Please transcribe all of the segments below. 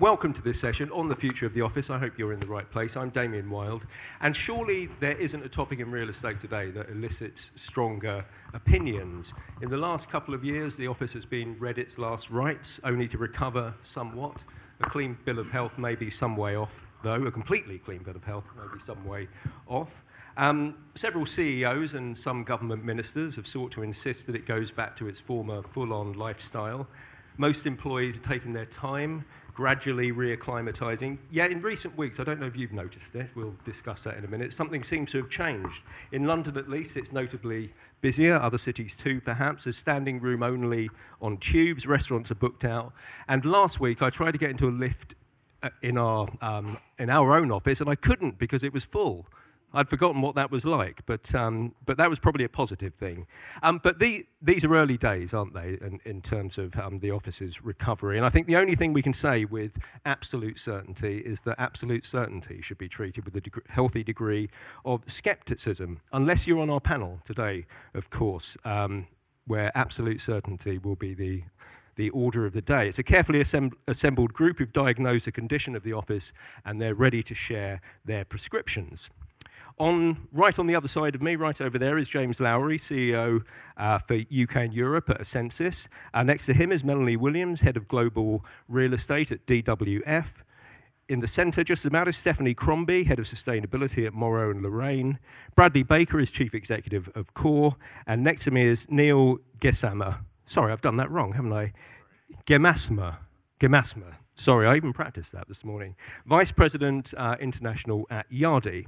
welcome to this session on the future of the office. I hope you're in the right place. I'm Damian Wild. And surely there isn't a topic in real estate today that elicits stronger opinions. In the last couple of years, the office has been read its last rites, only to recover somewhat. A clean bill of health may be some way off, though. A completely clean bill of health may be some way off. Um, several CEOs and some government ministers have sought to insist that it goes back to its former full on lifestyle. Most employees are taking their time, gradually reacclimatizing. Yet in recent weeks, I don't know if you've noticed it, we'll discuss that in a minute, something seems to have changed. In London, at least, it's notably busier, other cities too, perhaps. There's standing room only on tubes, restaurants are booked out. And last week, I tried to get into a lift uh, in our, um, in our own office, and I couldn't because it was full. I'd forgotten what that was like, but, um, but that was probably a positive thing. Um, but the, these are early days, aren't they, in, in terms of um, the office's recovery? And I think the only thing we can say with absolute certainty is that absolute certainty should be treated with a deg- healthy degree of skepticism, unless you're on our panel today, of course, um, where absolute certainty will be the the order of the day. It's a carefully assemb- assembled group who've diagnosed the condition of the office and they're ready to share their prescriptions on, right on the other side of me, right over there, is James Lowery, CEO uh, for UK and Europe at Essensys. Uh, next to him is Melanie Williams, Head of Global Real Estate at DWF. In the centre, just about, is Stephanie Crombie, Head of Sustainability at Morrow and Lorraine. Bradley Baker is Chief Executive of CORE. And next to me is Neil Gesama. Sorry, I've done that wrong, haven't I? Gemassmer. Gemassmer. Sorry, I even practiced that this morning. Vice President uh, International at Yardi.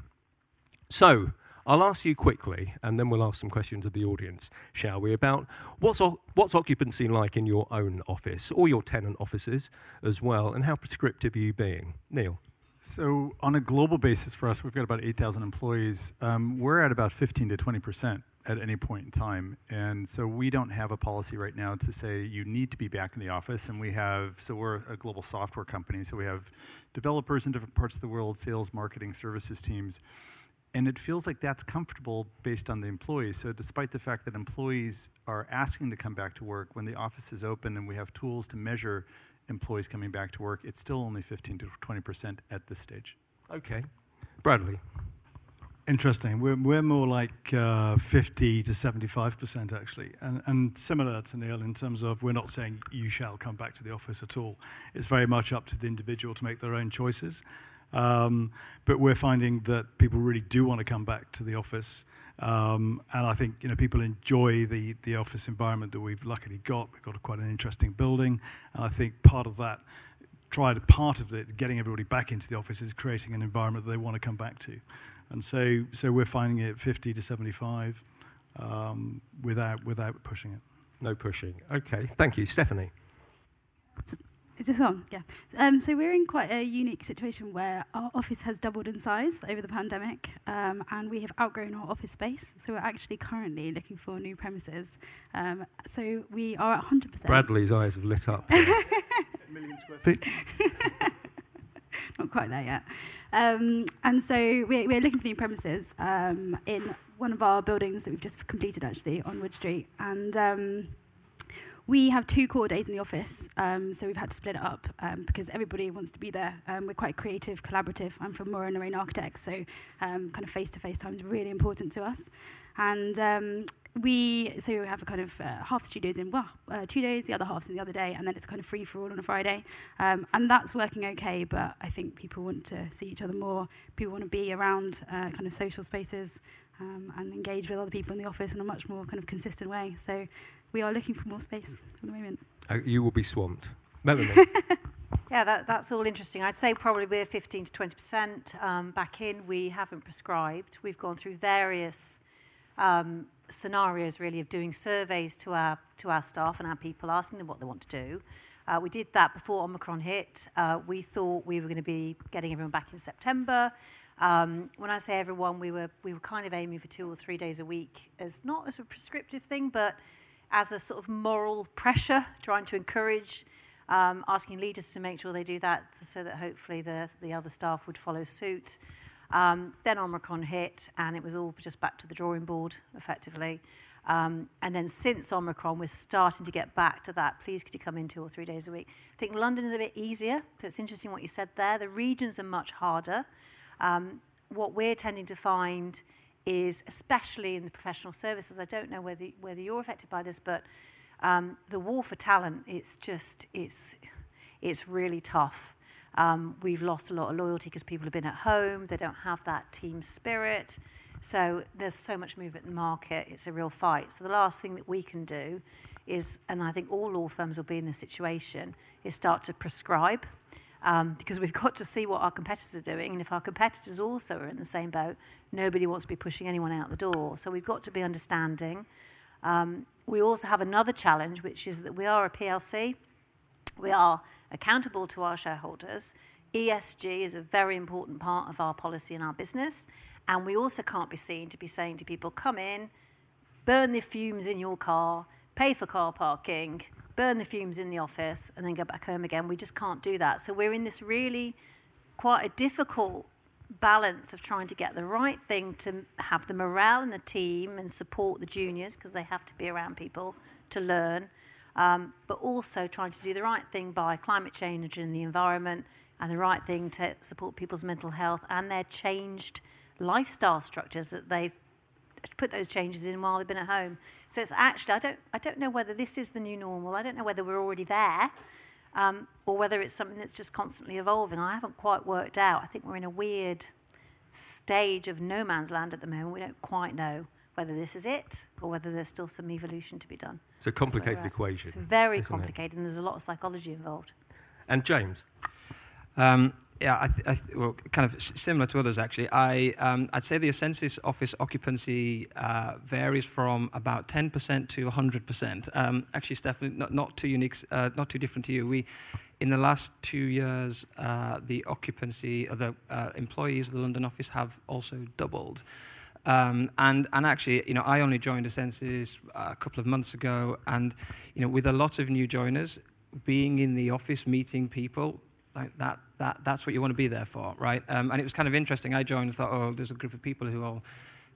So, I'll ask you quickly, and then we'll ask some questions of the audience, shall we, about what's, what's occupancy like in your own office or your tenant offices as well, and how prescriptive are you being? Neil. So, on a global basis for us, we've got about 8,000 employees. Um, we're at about 15 to 20 percent at any point in time. And so we don't have a policy right now to say you need to be back in the office. And we have, so we're a global software company, so we have developers in different parts of the world, sales, marketing, services teams and it feels like that's comfortable based on the employees. So, despite the fact that employees are asking to come back to work, when the office is open and we have tools to measure employees coming back to work, it's still only 15 to 20% at this stage. Okay. Bradley. Interesting. We're, we're more like uh, 50 to 75% actually, and, and similar to Neil in terms of we're not saying you shall come back to the office at all. It's very much up to the individual to make their own choices. Um, but we're finding that people really do want to come back to the office. Um, and I think you know people enjoy the, the office environment that we've luckily got. We've got a, quite an interesting building, and I think part of that, tried part of it, getting everybody back into the office is creating an environment that they want to come back to. And so, so we're finding it 50 to 75 um, without without pushing it. No pushing. Okay, thank you, Stephanie. Is this on? Yeah. Um, so we're in quite a unique situation where our office has doubled in size over the pandemic, um, and we have outgrown our office space. So we're actually currently looking for new premises. Um, so we are at 100%. Bradley's eyes have lit up. million square feet. Not quite there yet. Um, and so we're, we're looking for new premises um, in one of our buildings that we've just completed actually on Wood Street, and. We have two core days in the office, um, so we've had to split it up um, because everybody wants to be there. Um, we're quite creative, collaborative. I'm from Morrow and Lorraine Architects, so um, kind of face-to-face time is really important to us. And um, we, so we have a kind of uh, half studios in well, uh, two days, the other half's in the other day, and then it's kind of free for all on a Friday. Um, and that's working okay, but I think people want to see each other more. People want to be around uh, kind of social spaces um, and engage with other people in the office in a much more kind of consistent way. So we are looking for more space at the moment. Uh, you will be swamped. Melanie. yeah, that, that's all interesting. I'd say probably we're 15 to 20% um, back in. We haven't prescribed. We've gone through various um, scenarios, really, of doing surveys to our, to our staff and our people, asking them what they want to do. Uh, we did that before Omicron hit. Uh, we thought we were going to be getting everyone back in September. Um, when I say everyone, we were, we were kind of aiming for two or three days a week as not as a prescriptive thing, but as a sort of moral pressure, trying to encourage, um, asking leaders to make sure they do that so that hopefully the, the other staff would follow suit. Um, then Omicron hit, and it was all just back to the drawing board, effectively. Um, and then since Omicron, we're starting to get back to that. Please, could you come in two or three days a week? I think London is a bit easier. So it's interesting what you said there. The regions are much harder. Um, what we're tending to find is, especially in the professional services, I don't know whether, whether you're affected by this, but um, the war for talent, it's just, it's, it's really tough. Um, we've lost a lot of loyalty because people have been at home, they don't have that team spirit. So there's so much movement in the market, it's a real fight. So the last thing that we can do is, and I think all law firms will be in this situation, is start to prescribe. Um, because we've got to see what our competitors are doing. And if our competitors also are in the same boat, nobody wants to be pushing anyone out the door. So we've got to be understanding. Um, we also have another challenge, which is that we are a PLC. We are accountable to our shareholders. ESG is a very important part of our policy and our business. And we also can't be seen to be saying to people, come in, burn the fumes in your car, pay for car parking, burn the fumes in the office, and then go back home again. We just can't do that. So we're in this really quite a difficult balance of trying to get the right thing to have the morale in the team and support the juniors because they have to be around people to learn um, but also trying to do the right thing by climate change and the environment and the right thing to support people's mental health and their changed lifestyle structures that they've put those changes in while they've been at home. So it's actually, I don't, I don't know whether this is the new normal. I don't know whether we're already there um, or whether it's something that's just constantly evolving. I haven't quite worked out. I think we're in a weird stage of no man's land at the moment. We don't quite know whether this is it or whether there's still some evolution to be done. It's a complicated equation. It's very complicated, it? and there's a lot of psychology involved. And James? Um, yeah, I I well, kind of similar to others actually. I um, I'd say the Essensys office occupancy uh, varies from about 10% to 100%. Um, actually, Stephanie, not, not too unique, uh, not too different to you. We, in the last two years, uh, the occupancy of the uh, employees of the London office have also doubled. Um, and, and actually, you know, I only joined Essensys a couple of months ago, and you know, with a lot of new joiners, being in the office, meeting people, like that, that, that's what you want to be there for, right? Um, and it was kind of interesting. I joined and thought, oh, there's a group of people who all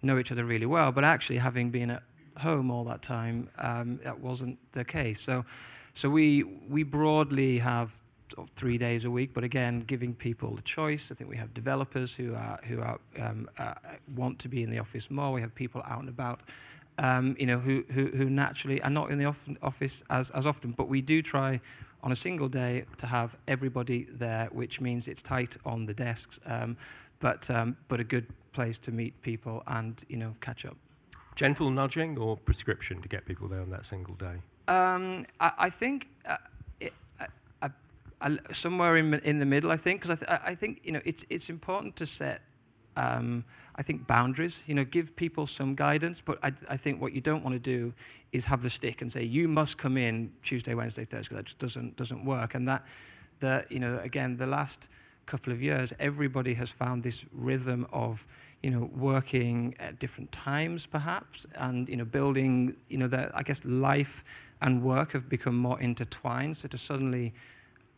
know each other really well, but actually, having been at home all that time, um, that wasn't the case. So, so we we broadly have three days a week. But again, giving people the choice. I think we have developers who are who are um, uh, want to be in the office more. We have people out and about. Um, you know, who, who, who naturally are not in the office as, as often, but we do try on a single day to have everybody there, which means it's tight on the desks, um, but, um, but a good place to meet people and, you know, catch up. Gentle nudging or prescription to get people there on that single day? Um, I, I think uh, somewhere in, in the middle, I think, because I, th- I think you know it's it's important to set. Um, I think boundaries, you know, give people some guidance, but I, I think what you don't want to do is have the stick and say you must come in Tuesday, Wednesday, Thursday. That just doesn't doesn't work. And that, the you know, again, the last couple of years, everybody has found this rhythm of you know working at different times, perhaps, and you know building you know that I guess life and work have become more intertwined. So to suddenly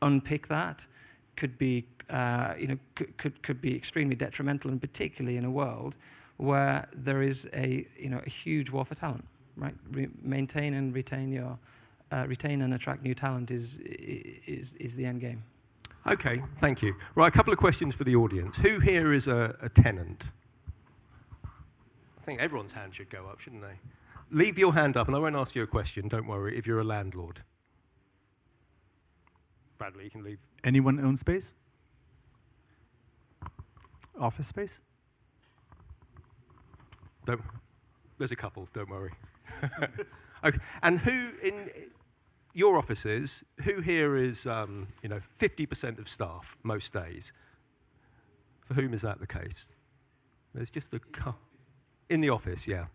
unpick that could be, uh, you know, could, could, could be extremely detrimental, and particularly in a world where there is a, you know, a huge war for talent, right? Re- maintain and retain your, uh, retain and attract new talent is, is, is the end game. Okay, thank you. Right, a couple of questions for the audience. Who here is a, a tenant? I think everyone's hand should go up, shouldn't they? Leave your hand up, and I won't ask you a question, don't worry, if you're a landlord. Bradley, you can leave. Anyone own space? Office space? Don't, there's a couple, don't worry. okay. And who in your offices, who here is, um, you know, 50% of staff most days? For whom is that the case? There's just a couple. In the office, yeah.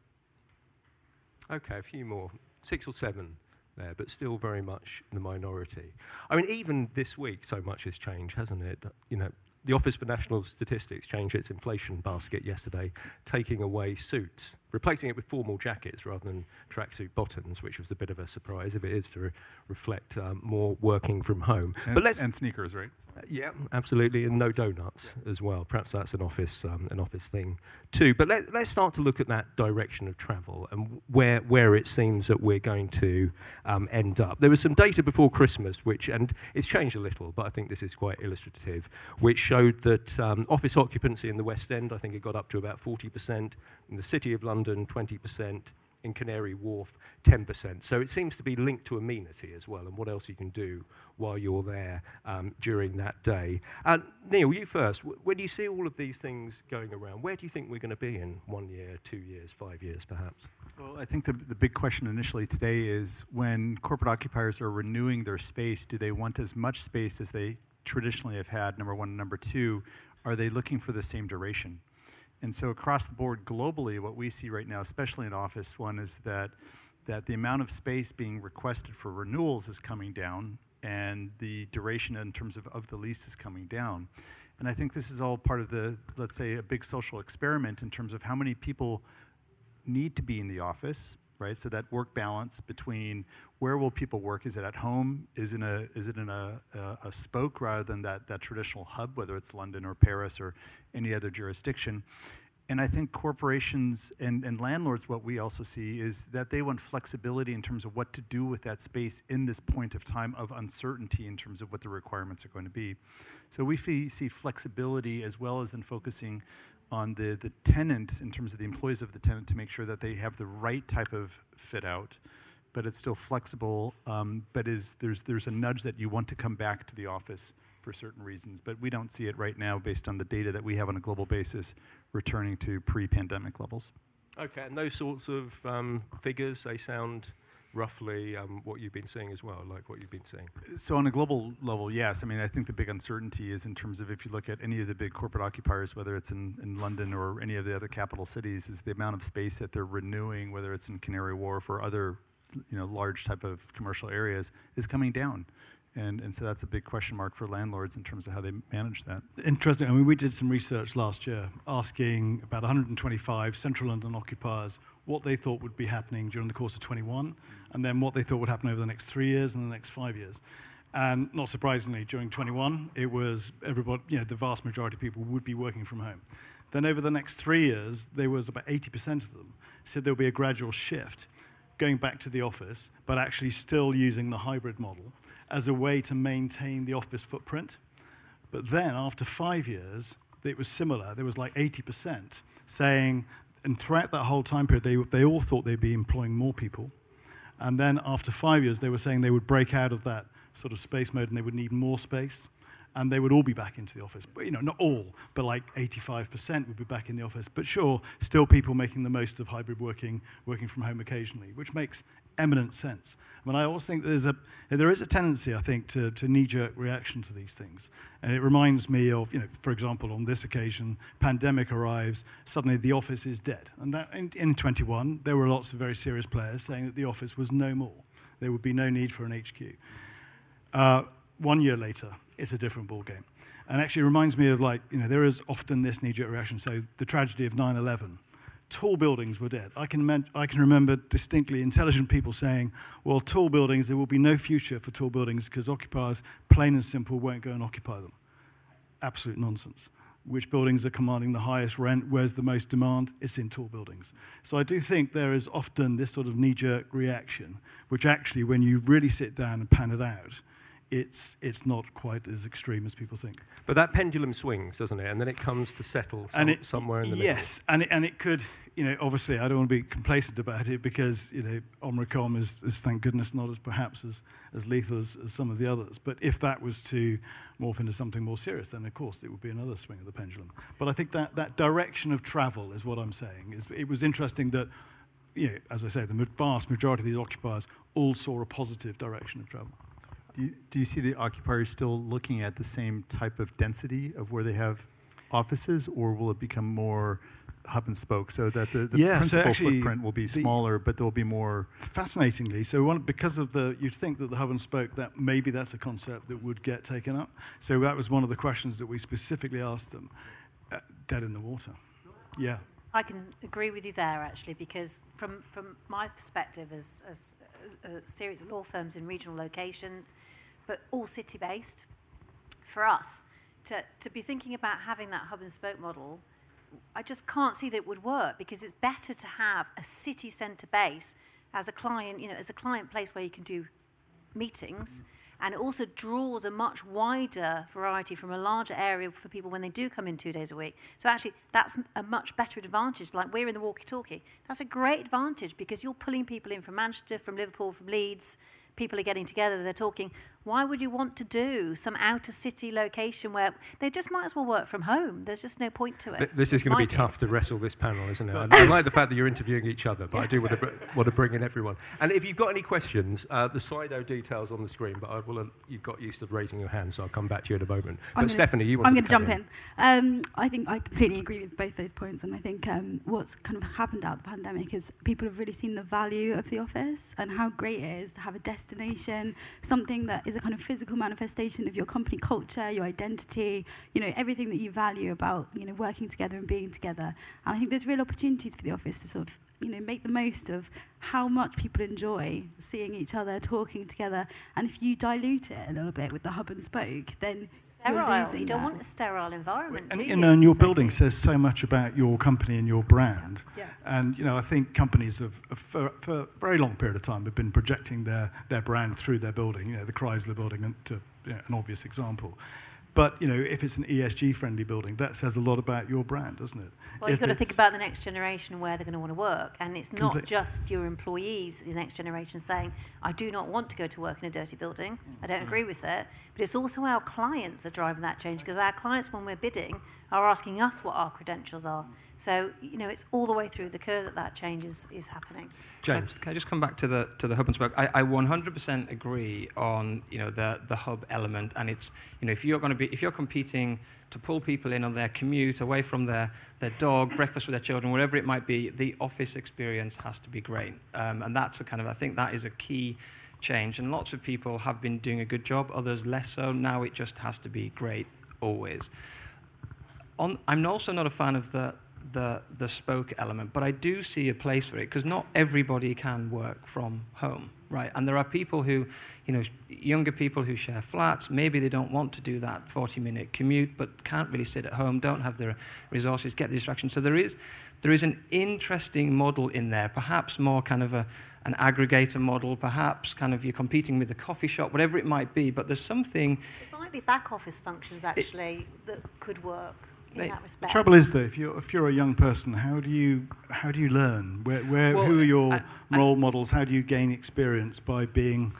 Okay, a few more. Six or seven there, but still very much the minority. I mean, even this week, so much has changed, hasn't it? You know, the Office for National Statistics changed its inflation basket yesterday, taking away suits, replacing it with formal jackets rather than tracksuit bottoms, which was a bit of a surprise if it is to re- reflect um, more working from home. And, but let's and sneakers, right? yeah, absolutely, and no donuts as well. Perhaps that's an office um, an office thing too. But let, let's start to look at that direction of travel and where where it seems that we're going to um, end up. There was some data before Christmas, which and it's changed a little, but I think this is quite illustrative, which showed that um, office occupancy in the West End, I think it got up to about 40%, in the City of London, 20% in Canary Wharf, 10%. So it seems to be linked to amenity as well, and what else you can do while you're there um, during that day. Uh, Neil, you first. When you see all of these things going around, where do you think we're going to be in one year, two years, five years, perhaps? Well, I think the, the big question initially today is when corporate occupiers are renewing their space, do they want as much space as they traditionally have had, number one. and Number two, are they looking for the same duration? And so across the board globally, what we see right now, especially in Office One, is that that the amount of space being requested for renewals is coming down, and the duration in terms of, of the lease is coming down. And I think this is all part of the, let's say, a big social experiment in terms of how many people need to be in the office, right? So that work balance between where will people work? Is it at home? Is, in a, is it in a, a, a spoke rather than that, that traditional hub, whether it's London or Paris or any other jurisdiction? And I think corporations and, and landlords, what we also see is that they want flexibility in terms of what to do with that space in this point of time of uncertainty in terms of what the requirements are going to be. So we see flexibility as well as then focusing on the, the tenant in terms of the employees of the tenant to make sure that they have the right type of fit out, but it's still flexible. Um, but is there's there's a nudge that you want to come back to the office for certain reasons, but we don't see it right now based on the data that we have on a global basis returning to pre-pandemic levels. Okay, and those sorts of um, figures, they sound roughly um, what you've been seeing as well, like what you've been seeing. So on a global level, yes. I mean, I think the big uncertainty is in terms of if you look at any of the big corporate occupiers, whether it's in, in London or any of the other capital cities, is the amount of space that they're renewing, whether it's in Canary Wharf or other, you know, large type of commercial areas, is coming down. And, and so that's a big question mark for landlords in terms of how they manage that. Interesting. I mean, we did some research last year asking about 125 central London occupiers what they thought would be happening during the course of 21, and then what they thought would happen over the next three years and the next five years. And not surprisingly, during 21, it was everybody, you know, the vast majority of people would be working from home. Then over the next three years, there was about 80% of them said there would be a gradual shift going back to the office, but actually still using the hybrid model as a way to maintain the office footprint. But then after five years, it was similar. There was like 80% saying, and throughout that whole time period, they, they all thought they'd be employing more people. And then after five years, they were saying they would break out of that sort of space mode and they would need more space. And they would all be back into the office. But, you know, not all, but like 85% would be back in the office. But sure, still people making the most of hybrid working, working from home occasionally, which makes eminent sense. I mean, I always think there's a, there is a tendency, I think, to, to knee-jerk reaction to these things. And it reminds me of, you know, for example, on this occasion, pandemic arrives, suddenly the office is dead. And that, in, in 21, there were lots of very serious players saying that the office was no more. There would be no need for an HQ. Uh, one year later, it's a different ballgame. And actually reminds me of like, you know, there is often this knee-jerk reaction. So the tragedy of 9-11, tall buildings were dead. I can, I can remember distinctly intelligent people saying, well, tall buildings, there will be no future for tall buildings because occupiers, plain and simple, won't go and occupy them. Absolute nonsense. Which buildings are commanding the highest rent? Where's the most demand? It's in tall buildings. So I do think there is often this sort of knee-jerk reaction, which actually, when you really sit down and pan it out, it's, it's not quite as extreme as people think. But that pendulum swings, doesn't it? And then it comes to settle some, it, somewhere in the middle. Yes, and it, and it could, you know, obviously I don't want to be complacent about it because, you know, Omicron is, is thank goodness not as perhaps as, as lethal as, as some of the others. But if that was to morph into something more serious, then of course it would be another swing of the pendulum. But I think that, that direction of travel is what I'm saying. Is, it was interesting that, you know, as I say, the vast majority of these occupiers all saw a positive direction of travel. Do you, do you see the occupiers still looking at the same type of density of where they have offices, or will it become more hub and spoke, so that the, the Yeah, so principal actually footprint will be the- smaller, but there will be more. Fascinatingly, so one, because of the, you'd think that the hub and spoke, that maybe that's a concept that would get taken up. So that was one of the questions that we specifically asked them. Uh, dead in the water. Yeah. I can agree with you there actually, because from, from my perspective as, as a, a series of law firms in regional locations, but all city based, for us to, to be thinking about having that hub and spoke model, I just can't see that it would work because it's better to have a city centre base as a client, you know, as a client place where you can do meetings. And it also draws a much wider variety from a larger area for people when they do come in two days a week. So actually, that's a much better advantage. Like we're in the walkie-talkie. That's a great advantage because you're pulling people in from Manchester, from Liverpool, from Leeds. People are getting together, they're talking. Why would you want to do some outer city location where they just might as well work from home? There's just no point to it. Th- This is going to be tough to wrestle this panel, isn't it? I, I like the fact that you're interviewing each other, but I do want to, want to bring in everyone. And if you've got any questions, uh, the Slido details on the screen, but I will, uh, you've got used to raising your hand, so I'll come back to you in a moment. But I'm gonna- Stephanie, you want I'm to going to jump in. Um, I think I completely agree with both those points, and I think um, what's kind of happened out of the pandemic is people have really seen the value of the office and how great it is to have a destination, something that is a kind of physical manifestation of your company culture, your identity, you know, everything that you value about you know working together and being together. And I think there's real opportunities for the office to sort of you know make the most of how much people enjoy seeing each other, talking together. And if you dilute it a little bit with the hub and spoke, then you're Sterile. losing You don't that. want a sterile environment, And do you you? know, and your Exactly. building says so much about your company and your brand. Yeah. And you know, I think companies have, have for, for a very long period of time have been projecting their, their brand through their building. You know, the Chrysler building, and to you know, an obvious example. But you know, if it's an ESG friendly building, that says a lot about your brand, doesn't it? Well, you've got to think about the next generation and where they're going to want to work. And it's not Complete- just your employees, the next generation, saying, I do not want to go to work in a dirty building. I don't mm. agree with it. But it's also our clients are driving that change because our clients, when we're bidding, are asking us what our credentials are. So, you know, it's all the way through the curve that that change is, is happening. Can I, James. can I just come back to the to the hub and spoke? I, I 100% agree on you know the the hub element, and it's you know if you're going to be if you're competing to pull people in on their commute away from their their dog, breakfast with their children, whatever it might be, the office experience has to be great, um, and that's a kind of I think that is a key change. And lots of people have been doing a good job, others less so. Now it just has to be great always. On, I'm also not a fan of the, the, the spoke element, but I do see a place for it because not everybody can work from home, right? And there are people who, you know, younger people who share flats, maybe they don't want to do that 40 minute commute, but can't really sit at home, don't have the resources, get the distraction. So there is, there is an interesting model in there, perhaps more kind of a, an aggregator model, perhaps kind of you're competing with the coffee shop, whatever it might be, but there's something It might be back office functions, actually, that could work in that The trouble is, though, if you're if you're a young person, how do you how do you learn? Where, where Well, who are your I- I- role models? How do you gain experience by being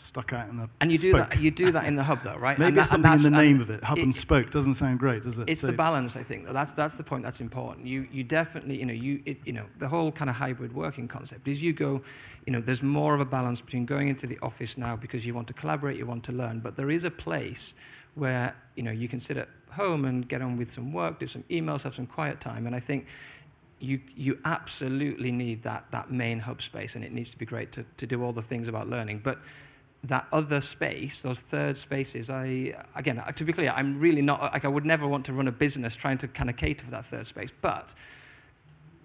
stuck out in a and you do that you do that in the hub though right Maybe it's something in the name of it. Hub it- and spoke doesn't sound great, does it? It's So- the balance, I think. That's that's the point that's important. You you definitely, you know, you it, you know, the whole kind of hybrid working concept is you go, you know, there's more of a balance between going into the office now because you want to collaborate, you want to learn, but there is a place where you know you can sit at home and get on with some work, do some emails, have some quiet time, and I think. You, you absolutely need that, that main hub space, and it needs to be great to, to do all the things about learning. But that other space, those third spaces, I again, to be clear, I'm really not like I would never want to run a business trying to kind of cater for that third space, but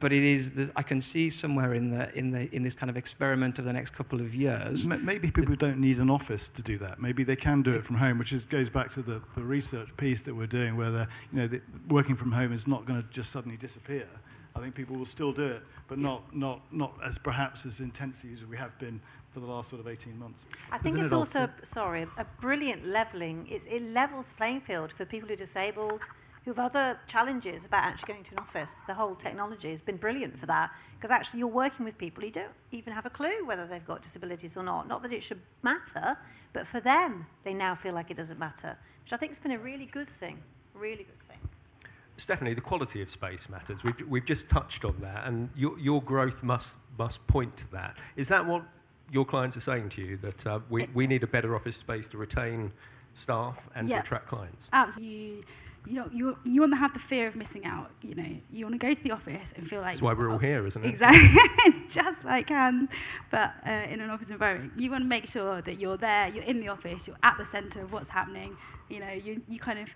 but it is I can see somewhere in the in the in this kind of experiment of the next couple of years. Maybe people don't need an office to do that. Maybe they can do it from home, which is, goes back to the, the research piece that we're doing, where the, you know the, working from home is not going to just suddenly disappear. I think people will still do it, but not not not as perhaps as intensely as we have been for the last sort of 18 months. I think Isn't it's it also, sorry, a brilliant levelling. It's, it levels playing field for people who are disabled, who have other challenges about actually going to an office. The whole technology has been brilliant for that because actually you're working with people who don't even have a clue whether they've got disabilities or not. Not that it should matter, but for them, they now feel like it doesn't matter, which I think has been a really good thing. Really good thing. Stephanie, the quality of space matters. We've, we've just touched on that, and your, your growth must, must point to that. Is that what your clients are saying to you, that uh, we, we need a better office space to retain staff and Yeah. to attract clients? Absolutely. You, know, you, you want to have the fear of missing out. You know, you want to go to the office and feel like That's why we're all here, isn't it? Exactly. it's just like Cannes, but uh, in an office environment. You want to make sure that you're there, you're in the office, you're at the centre of what's happening. You know, you, you kind of,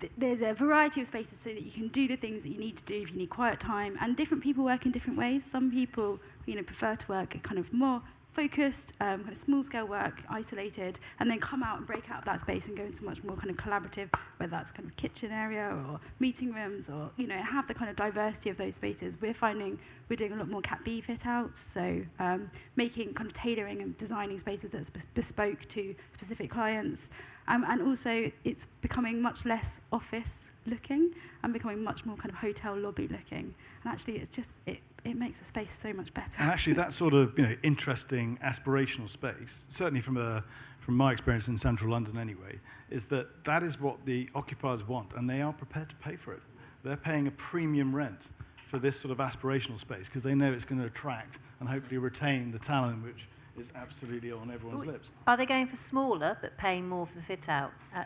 th- there's a variety of spaces so that you can do the things that you need to do if you need quiet time. And different people work in different ways. Some people, you know, prefer to work kind of more focused, um, kind of small scale work, isolated, and then come out and break out that space and go into much more kind of collaborative, whether that's kind of kitchen area or meeting rooms or, you know, have the kind of diversity of those spaces. We're finding we're doing a lot more Cat B fit outs, so um, making kind of tailoring and designing spaces that's bespoke to specific clients. Um, and also, it's becoming much less office looking and becoming much more kind of hotel lobby looking. And actually, it's just, it, it makes the space so much better. And actually, that sort of you know interesting aspirational space, certainly from a from my experience in central London anyway, is that that is what the occupiers want, and they are prepared to pay for it. They're paying a premium rent for this sort of aspirational space because they know it's going to attract and hopefully retain the talent which is absolutely on everyone's lips. Are they going for smaller but paying more for the fit out? Uh,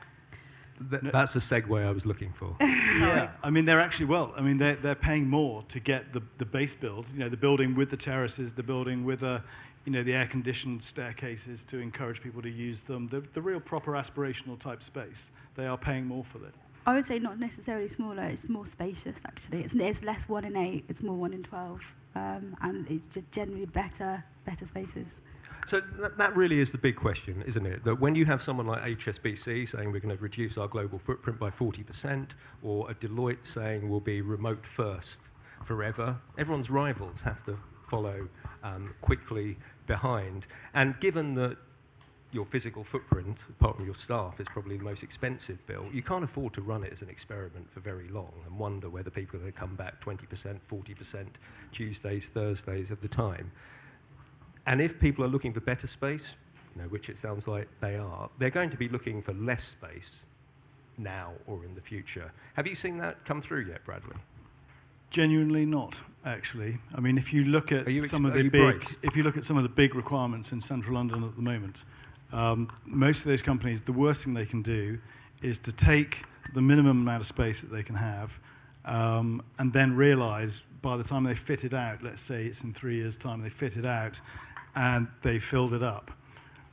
Th- that's the segue I was looking for. yeah, I mean they're actually well. I mean they're they're paying more to get the the base build. You know, the building with the terraces, the building with a, you know, the air conditioned staircases to encourage people to use them. The the real proper aspirational type space. They are paying more for that. I would say not necessarily smaller. It's more spacious actually. It's, it's less one in eight. It's more one in twelve, um, and it's just generally better better spaces. So that, really is the big question, isn't it? That when you have someone like HSBC saying we're going to reduce our global footprint by 40%, or a Deloitte saying we'll be remote first forever, everyone's rivals have to follow um, quickly behind. And given that your physical footprint, apart from your staff, is probably the most expensive bill. You can't afford to run it as an experiment for very long and wonder whether people are going to come back 20%, 40% Tuesdays, Thursdays of the time. And if people are looking for better space, you know, which it sounds like they are, they're going to be looking for less space now or in the future. Have you seen that come through yet, Bradley? Genuinely not, actually. I mean, if you look at you some of the big, braced? if you look at some of the big requirements in central London at the moment, um, most of those companies, the worst thing they can do is to take the minimum amount of space that they can have, um, and then realise by the time they fit it out, let's say it's in three years' time, they fit it out, and they filled it up.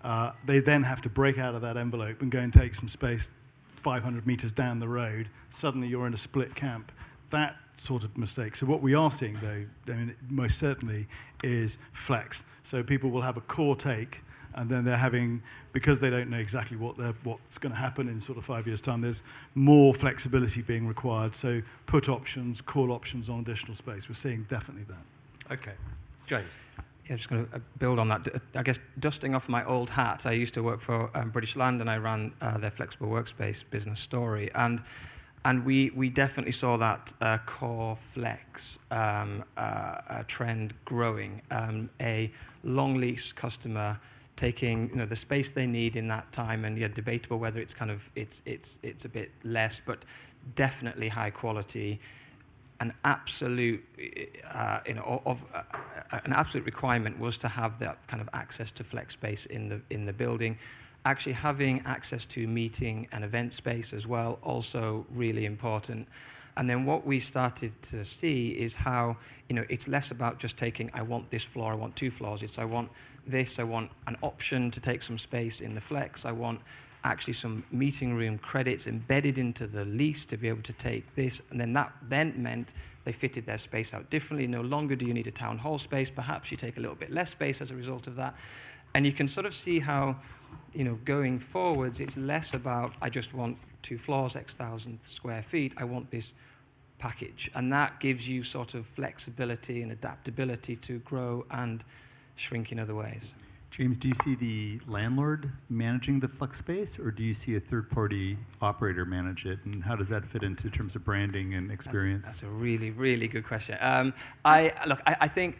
Uh, they then have to break out of that envelope and go and take some space 500 meters down the road. Suddenly you're in a split camp. That sort of mistake. So what we are seeing, though, I mean, most certainly, is flex. So people will have a core take, and then they're having because they don't know exactly what what's going to happen in sort of five years' time. There's more flexibility being required. So put options, call options on additional space. We're seeing definitely that. Okay. James. Yeah, just going to build on that. I guess dusting off my old hat, I used to work for um, British Land and I ran uh, their flexible workspace business Storey. And, and we, we definitely saw that uh, core flex um, uh, uh, trend growing. Um, a long lease customer taking you know, the space they need in that time and yeah, debatable whether it's kind of it's, it's, it's a bit less, but definitely high quality an absolute, uh, you know, of, uh, an absolute requirement was to have that kind of access to flex space in the, in the building. Actually having access to meeting and event space as well, also really important. And then what we started to see is how, you know, it's less about just taking, I want this floor, I want two floors. It's I want this, I want an option to take some space in the flex, I want actually some meeting room credits embedded into the lease to be able to take this. And then that then meant they fitted their space out differently. No longer do you need a town hall space. Perhaps you take a little bit less space as a result of that. And you can sort of see how, you know, going forwards, it's less about I just want two floors, X thousand square feet. I want this package. And that gives you sort of flexibility and adaptability to grow and shrink in other ways. James, do you see the landlord managing the flex space, or do you see a third-party operator manage it? And how does that fit into terms of branding and experience? That's, that's a really, really good question. Um, I look, I, I think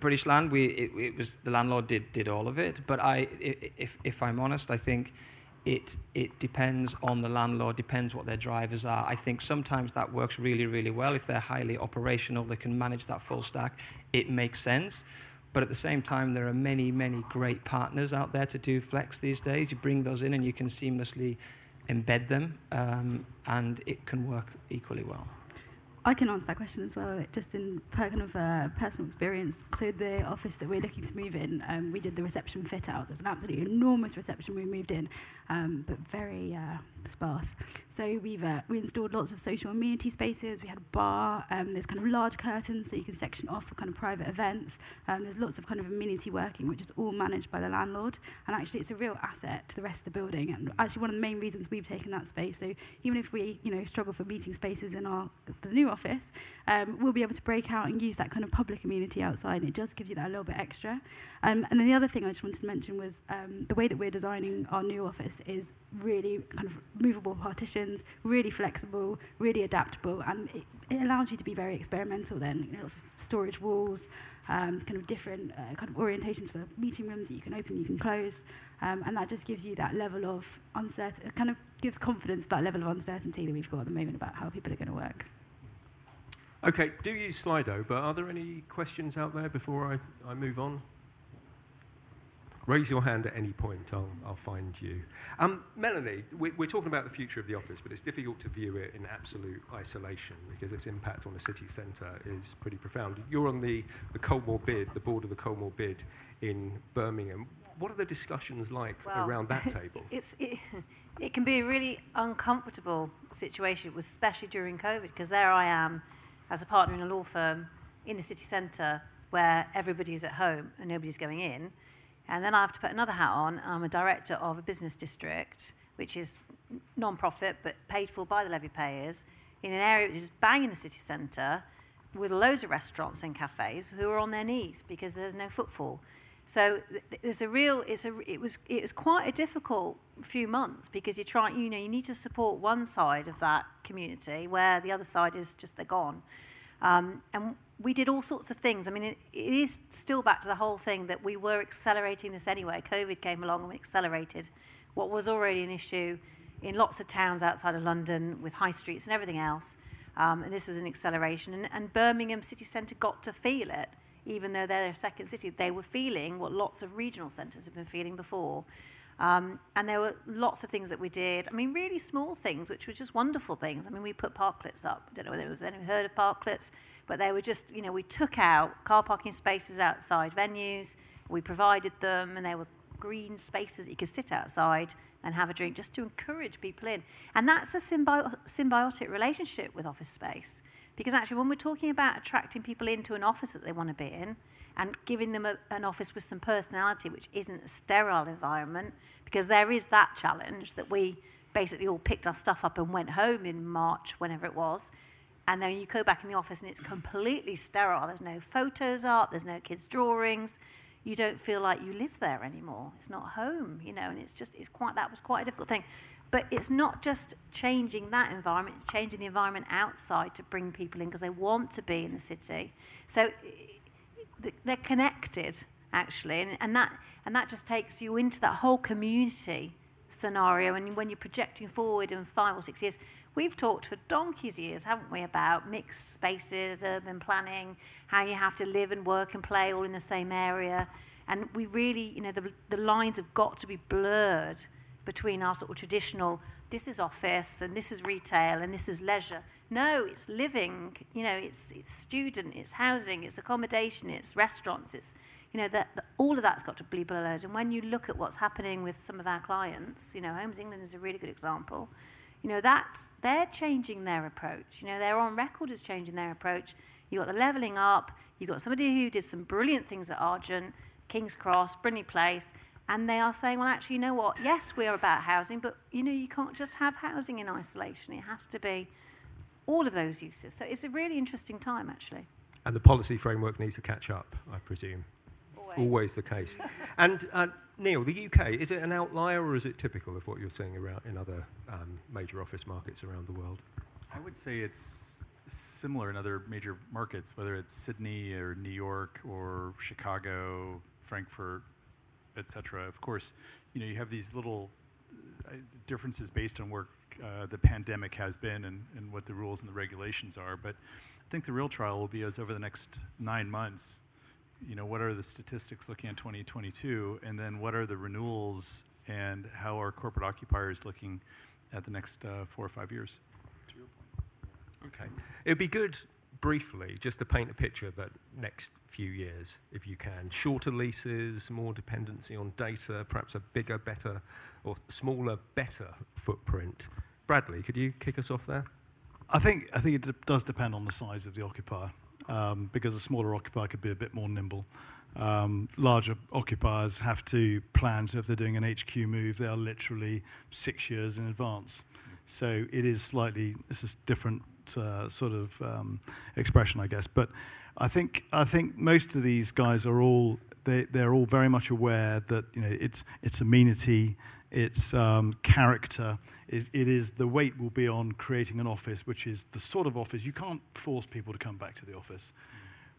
British Land, we it, it was the landlord did did all of it. But i- if if I'm honest, I think it it depends on the landlord, depends what their drivers are. I think sometimes that works really, really well if they're highly operational, they can manage that full stack. It makes sense. But at the same time, there are many, many great partners out there to do flex these days. You bring those in and you can seamlessly embed them, um, and it can work equally well. I can answer that question as well, just in kind of uh, personal experience. So the office that we're looking to move in, um, we did the reception fit out. It's an absolutely enormous reception we moved in, um, but very uh, sparse. So we've uh, we installed lots of social amenity spaces. We had a bar. Um, there's kind of large curtains so you can section off for kind of private events. Um, there's lots of kind of amenity working, which is all managed by the landlord. And actually, it's a real asset to the rest of the building. And actually, one of the main reasons we've taken that space. So even if we you know struggle for meeting spaces in our the new office, um, we'll be able to break out and use that kind of public amenity outside. And it just gives you that a little bit extra. Um, and then the other thing I just wanted to mention was um, the way that we're designing our new office is really kind of movable partitions, really flexible, really adaptable, and it, it allows you to be very experimental then. You know, lots of storage walls, um, kind of different uh, kind of orientations for meeting rooms that you can open, you can close, um, and that just gives you that level of uncertainty, kind of gives confidence that level of uncertainty that we've got at the moment about how people are going to work. Okay, do use Slido, but are there any questions out there before I, I move on? Raise your hand at any point, I'll, I'll find you. Um, Melanie, we, we're talking about the future of the office, but it's difficult to view it in absolute isolation because its impact on the city centre is pretty profound. You're on the, the Colmore BID, the board of the Colmore BID in Birmingham. What are the discussions like Well, around that table? It's, it, it can be a really uncomfortable situation, especially during COVID, because there I am as a partner in a law firm in the city centre where everybody's at home and nobody's going in. And then I have to put another hat on. I'm a director of a business district, which is non-profit but paid for by the levy payers, in an area which is bang in the city centre with loads of restaurants and cafes who are on their knees because there's no footfall. So th- there's a real, it's a, it was, it was quite a difficult few months because you try, you know, you need to support one side of that community where the other side is just they're gone. Um, and we did all sorts of things. I mean, it, it is still back to the whole thing that we were accelerating this anyway. COVID came along and we accelerated what was already an issue in lots of towns outside of London with high streets and everything else. Um, and this was an acceleration. And, and Birmingham city centre got to feel it, even though they're a second city. They were feeling what lots of regional centres have been feeling before. Um, and there were lots of things that we did. I mean, really small things, which were just wonderful things. I mean, we put parklets up. I don't know whether was anyone heard of parklets, but they were just, you know, we took out car parking spaces outside venues. We provided them, and they were green spaces that you could sit outside and have a drink just to encourage people in. And that's a symbi- symbiotic relationship with office space. Because actually, when we're talking about attracting people into an office that they want to be in, and giving them a, an office with some personality, which isn't a sterile environment, because there is that challenge that we basically all picked our stuff up and went home in March, whenever it was. And then you go back in the office and it's completely sterile. There's no photos up, there's no kids' drawings. You don't feel like you live there anymore. It's not home, you know, and it's just, it's quite, that was quite a difficult thing. But it's not just changing that environment, it's changing the environment outside to bring people in because they want to be in the city. So they're connected actually and, and that and that just takes you into that whole community scenario and when you're projecting forward in five or six years we've talked for donkey's years haven't we about mixed spaces urban planning how you have to live and work and play all in the same area and we really you know the, the lines have got to be blurred between our sort of traditional this is office and this is retail and this is leisure no, it's living. You know, it's it's student, it's housing, it's accommodation, it's restaurants. It's you know that, all of that's got to be blurred. And when you look at what's happening with some of our clients, you know, Homes England is a really good example. You know, that's they're changing their approach. You know, they're on record as changing their approach. You've got the levelling up. you've got somebody who did some brilliant things at Argent, King's Cross, Brindley Place, and they are saying, well, actually, you know what? Yes, we are about housing, but you know, you can't just have housing in isolation. It has to be all of those uses. So it's a really interesting time, actually. And the policy framework needs to catch up, I presume. Always, Always the case. and uh, Neil, the UK, is it an outlier or is it typical of what you're seeing around in other um, major office markets around the world? I would say it's similar in other major markets, whether it's Sydney or New York or Chicago, Frankfurt, etc. Of course, you know you have these little uh, differences based on where uh, the pandemic has been and, and what the rules and the regulations are. But I think the real trial will be as over the next nine months, you know, what are the statistics looking at 2022, and then what are the renewals and how are corporate occupiers looking at the next uh, four or five years. To your point. Okay. It'd be good, briefly, just to paint a picture of that next few years, if you can. Shorter leases, more dependency on data, perhaps a bigger, better, or smaller, better footprint. Bradley, could you kick us off there? I think I think it d- does depend on the size of the occupier, um, because a smaller occupier could be a bit more nimble. Um, larger occupiers have to plan. So if they're doing an HQ move, they are literally six years in advance. So it is slightly it's a different uh, sort of um, expression, I guess. But I think I think most of these guys are all they they're all very much aware that you know it's it's amenity, it's um, character. Is it is the weight will be on creating an office, which is the sort of office you can't force people to come back to the office,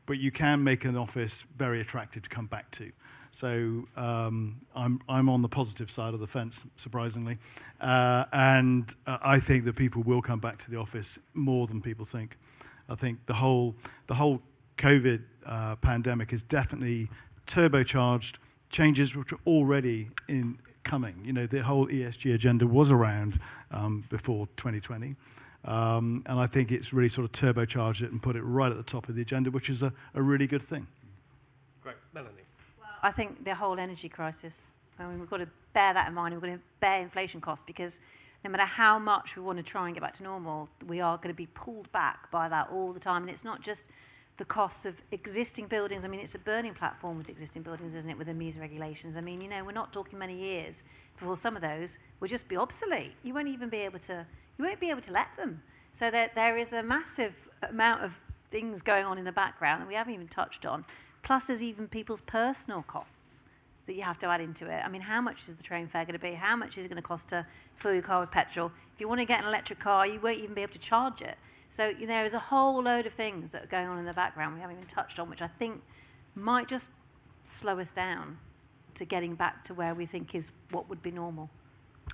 but you can make an office very attractive to come back to. So um, I'm, I'm on the positive side of the fence, surprisingly. Uh, and uh, I think that people will come back to the office more than people think. I think the whole, the whole COVID uh, pandemic is definitely turbocharged changes which are already in coming. You know, the whole ESG agenda was around um, before 2020. Um, and I think it's really sort of turbocharged it and put it right at the top of the agenda, which is a, a really good thing. Great. Melanie. Well, I think the whole energy crisis, I mean, we've got to bear that in mind. We've got to bear inflation costs because no matter how much we want to try and get back to normal, we are going to be pulled back by that all the time. And it's not just the costs of existing buildings. I mean, it's a burning platform with existing buildings, isn't it, with the MEES regulations? I mean, you know, we're not talking many years before some of those will just be obsolete. You won't even be able to, you won't be able to let them. So there, there is a massive amount of things going on in the background that we haven't even touched on. Plus, there's even people's personal costs that you have to add into it. I mean, how much is the train fare going to be? How much is it going to cost to fill your car with petrol? If you want to get an electric car, you won't even be able to charge it. So you know, there is a whole load of things that are going on in the background we haven't even touched on, which I think might just slow us down to getting back to where we think is what would be normal.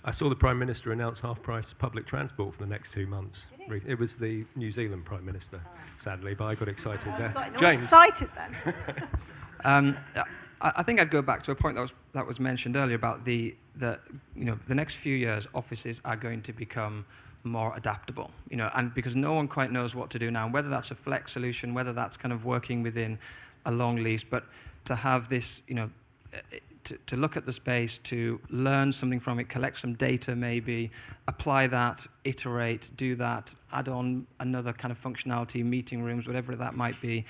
I saw the Prime Minister announce half-price public transport for the next two months. Did It was the New Zealand Prime Minister, sadly, but I got excited I there. was James. excited then. Um, I, I think I'd go back to a point that was that was mentioned earlier about the the you know the next few years offices are going to become more adaptable you know and because no one quite knows what to do now whether that's a flex solution whether that's kind of working within a long lease but to have this you know to, to look at the space to learn something from it collect some data maybe apply that iterate do that add on another kind of functionality meeting rooms whatever that might be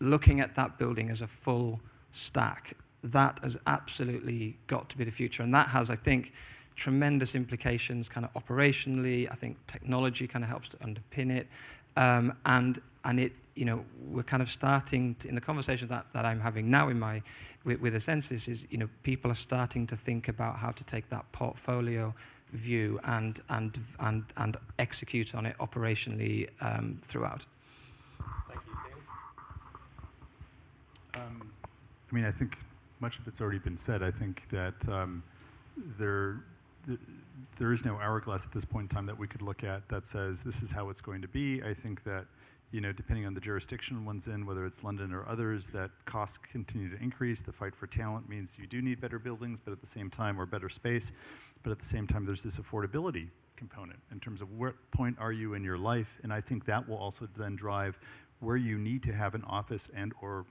looking at that building as a full stack, that has absolutely got to be the future. And that has, I think, tremendous implications kind of operationally. I think technology kind of helps to underpin it. Um, and, and it, you know, we're kind of starting to, in the conversations that, that I'm having now in my, with, with the Essensys is, you know, people are starting to think about how to take that portfolio view and, and, and, and execute on it operationally um, throughout. Thank you, Neil. Um, I mean, I think much of it's already been said. I think that um, there, th- there is no hourglass at this point in time that we could look at that says this is how it's going to be. I think that, you know, depending on the jurisdiction one's in, whether it's London or others, that costs continue to increase. The fight for talent means you do need better buildings, but at the same time, or better space. But at the same time, there's this affordability component in terms of what point are you in your life, and I think that will also then drive where you need to have an office and or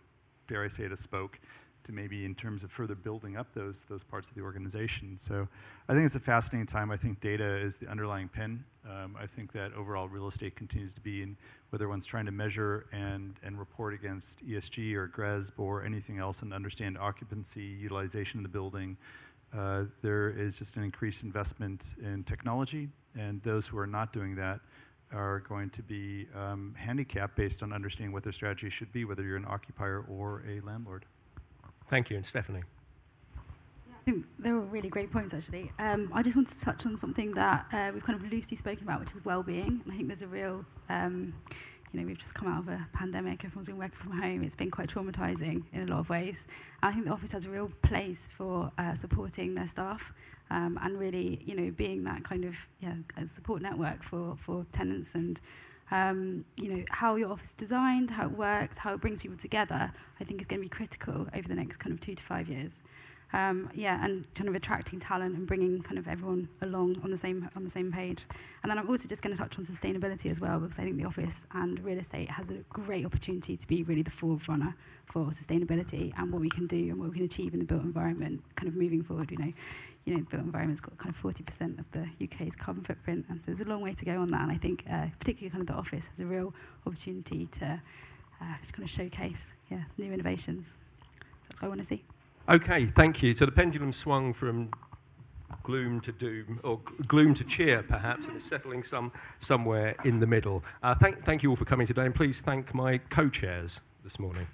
dare I say it, a spoke to maybe in terms of further building up those those parts of the organization. So I think it's a fascinating time. I think data is the underlying pin. Um, I think that overall real estate continues to be in whether one's trying to measure and and report against ESG or GRESB or anything else and understand occupancy, utilization of the building. Uh, there is just an increased investment in technology, and those who are not doing that are going to be um, handicapped based on understanding what their strategy should be, whether you're an occupier or a landlord. Thank you, and Stephanie. I think they were really great points, actually. Um, I just wanted to touch on something that uh, we've kind of loosely spoken about, which is well-being. And I think there's a real, um, you know, we've just come out of a pandemic. Everyone's been working from home. It's been quite traumatizing in a lot of ways. And I think the office has a real place for uh, supporting their staff um, and really, you know, being that kind of yeah, support network for for tenants and. Um, you know how your office is designed, how it works, how it brings people together. I think is going to be critical over the next kind of two to five years. Um, yeah, and kind of attracting talent and bringing kind of everyone along on the same on the same page. And then I'm also just going to touch on sustainability as well because I think the office and real estate has a great opportunity to be really the forerunner for sustainability and what we can do and what we can achieve in the built environment kind of moving forward. You know, you know, the built environment's got kind of 40% of the UK's carbon footprint, and so there's a long way to go on that. And I think, uh, particularly kind of the office has a real opportunity to uh, kind of showcase, yeah, new innovations. That's what I want to see. Okay, thank you. So the pendulum swung from gloom to doom, or gloom to cheer, perhaps, and is settling some somewhere in the middle. Uh, thank, thank you all for coming today, and please thank my co-chairs this morning.